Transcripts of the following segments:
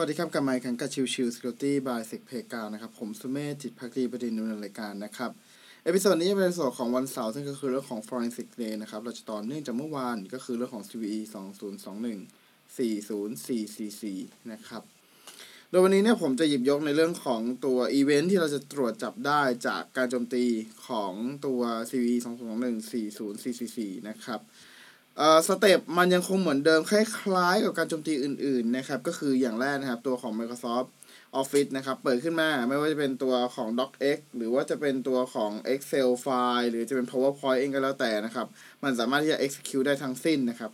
สวัสดีครับกลับมาอีกครั้งกับ Chill Chill Security by SecPlayground นะครับ ผมสุเมธจิตภักดีบดินทร์ดำเนินรายการนะครับ episode นี้จะเป็นส่วนของวันเสาร์ซึ่งก็คือเรื่องของ Forensic Day นะครับ เราจะต่อเนื่องจากเมื่อวานก็คือเรื่องของ CVE 2021 40444นะครับ โดยวันนี้เนี่ยผมจะหยิบยกในเรื่องของตัวอีเวนท์ที่เราจะตรวจจับได้จากการโจมตีของตัว CVE 2021 40444นะครับ สเต็ปมันยังคงเหมือนเดิมคล้ายๆกับการโจมตีอื่นๆนะครับก็คืออย่างแรกนะครับตัวของ Microsoft Office นะครับเปิดขึ้นมาไม่ว่าจะเป็นตัวของ DocX หรือว่าจะเป็นตัวของ Excel file หรือจะเป็น PowerPoint เองก็แล้วแต่นะครับมันสามารถที่จะ execute ได้ทั้งสิ้นนะครับ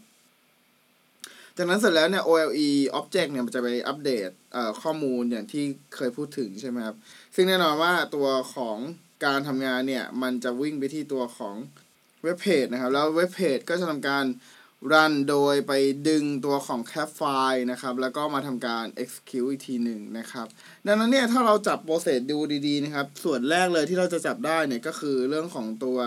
จากนั้นเสร็จแล้วเนี่ย OLE Object เนี่ยมันจะไปอัปเดตข้อมูลอย่างที่เคยพูดถึงใช่ไหมครับซึ่งแน่นอนว่าตัวของการทำงานเนี่ยมันจะวิ่งไปที่ตัวของ เว็บเพจนะครับ แล้วเว็บเพจก็จะทำการรันโดยไปดึงตัวของแคปไฟล์นะครับ แล้วก็มาทำการ execute อีกทีหนึ่งนะครับ ดังนั้นเนี่ยถ้าเราจับโปรเซสดูดีๆนะครับ ส่วนแรกเลยที่เราจะจับได้เนี่ยก็คือเรื่องของตัว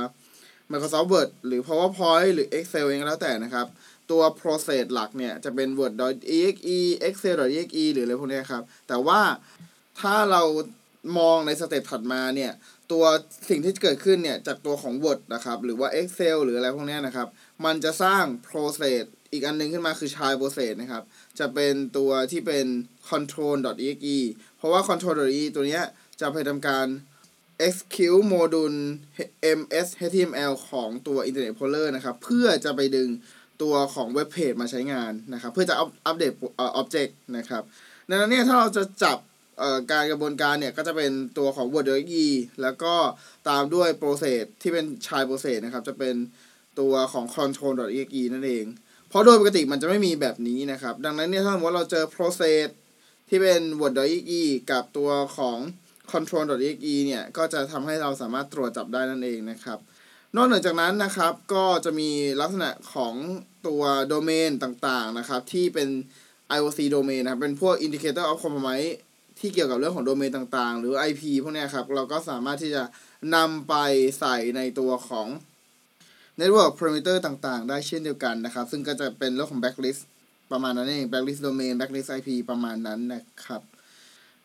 Microsoft Word หรือ PowerPoint หรือ Excel เองก็แล้วแต่นะครับ ตัว process หลักเนี่ยจะเป็น word.exe excel.exe หรืออะไรพวกนี้ครับ แต่ว่าถ้าเรามองในสเต็ปถัดมาเนี่ย ตัวสิ่งที่เกิดขึ้นเนี่ยจากตัวของ Word นะครับหรือว่า Excel หรืออะไรพวกนี้นะครับ มันจะสร้าง process อีกอันหนึงขึ้นมาคือ child process นะครับ จะเป็นตัวที่เป็น control.exe เพราะว่า control.exe ตัวเนี้ยจะไปทำการ execute โมดูล ms html ของตัว internet explorer นะครับ เพื่อจะไปดึงตัวของเว็บเพจมาใช้งานนะครับ เพื่อจะอัปเดต object นะครับ ดังนั้นเนี่ยถ้าเราจะจับ การกระบวนการเนี่ยก็จะเป็นตัวของ word.exe แล้วก็ตามด้วย process ที่เป็น child process นะครับ จะเป็นตัวของ control.exe นั่นเอง เพราะโดยปกติมันจะไม่มีแบบนี้นะครับ ดังนั้นเนี่ยถ้าสมมติว่าเราเจอ process ที่เป็น word.exe กับตัวของ control.exe เนี่ย ก็จะทำให้เราสามารถตรวจจับได้นั่นเองนะครับ นอกเหนือจากนั้นนะครับ ก็จะมีลักษณะของตัวโดเมนต่างๆนะครับ ที่เป็น IOC domain นะครับ เป็นพวก indicator of compromise ที่เกี่ยวกับเรื่องของโดเมนต่างๆ หรือ IP พวกนี้ครับ เราก็สามารถที่จะนำไปใส่ในตัวของ network parameter ต่างๆ ได้เช่นเดียวกันนะครับ ซึ่งก็จะเป็นเรื่องของ backlist ประมาณนั้นเอง backlist domain backlist IP ประมาณนั้นนะครับ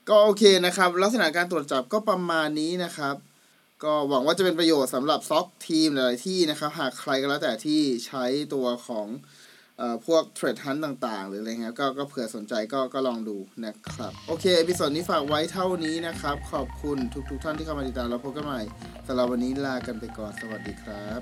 ก็โอเคนะครับ ลักษณะการตรวจจับก็ประมาณนี้นะครับ ก็หวังว่าจะเป็นประโยชน์สำหรับ SOC team หลายๆที่นะครับ หากใครก็แล้วแต่ที่ใช้ตัวของ พวก threat hunt ต่างๆ หรืออะไรเงี้ยก็ก็เผื่อสนใจก็ก็ลองดูนะครับ โอเค episode นี้ฝากไว้เท่านี้นะครับ ขอบคุณทุกๆท่านที่เข้ามาติดตามเราพบกันใหม่สำหรับวันนี้ลากันไปก่อนสวัสดีครับ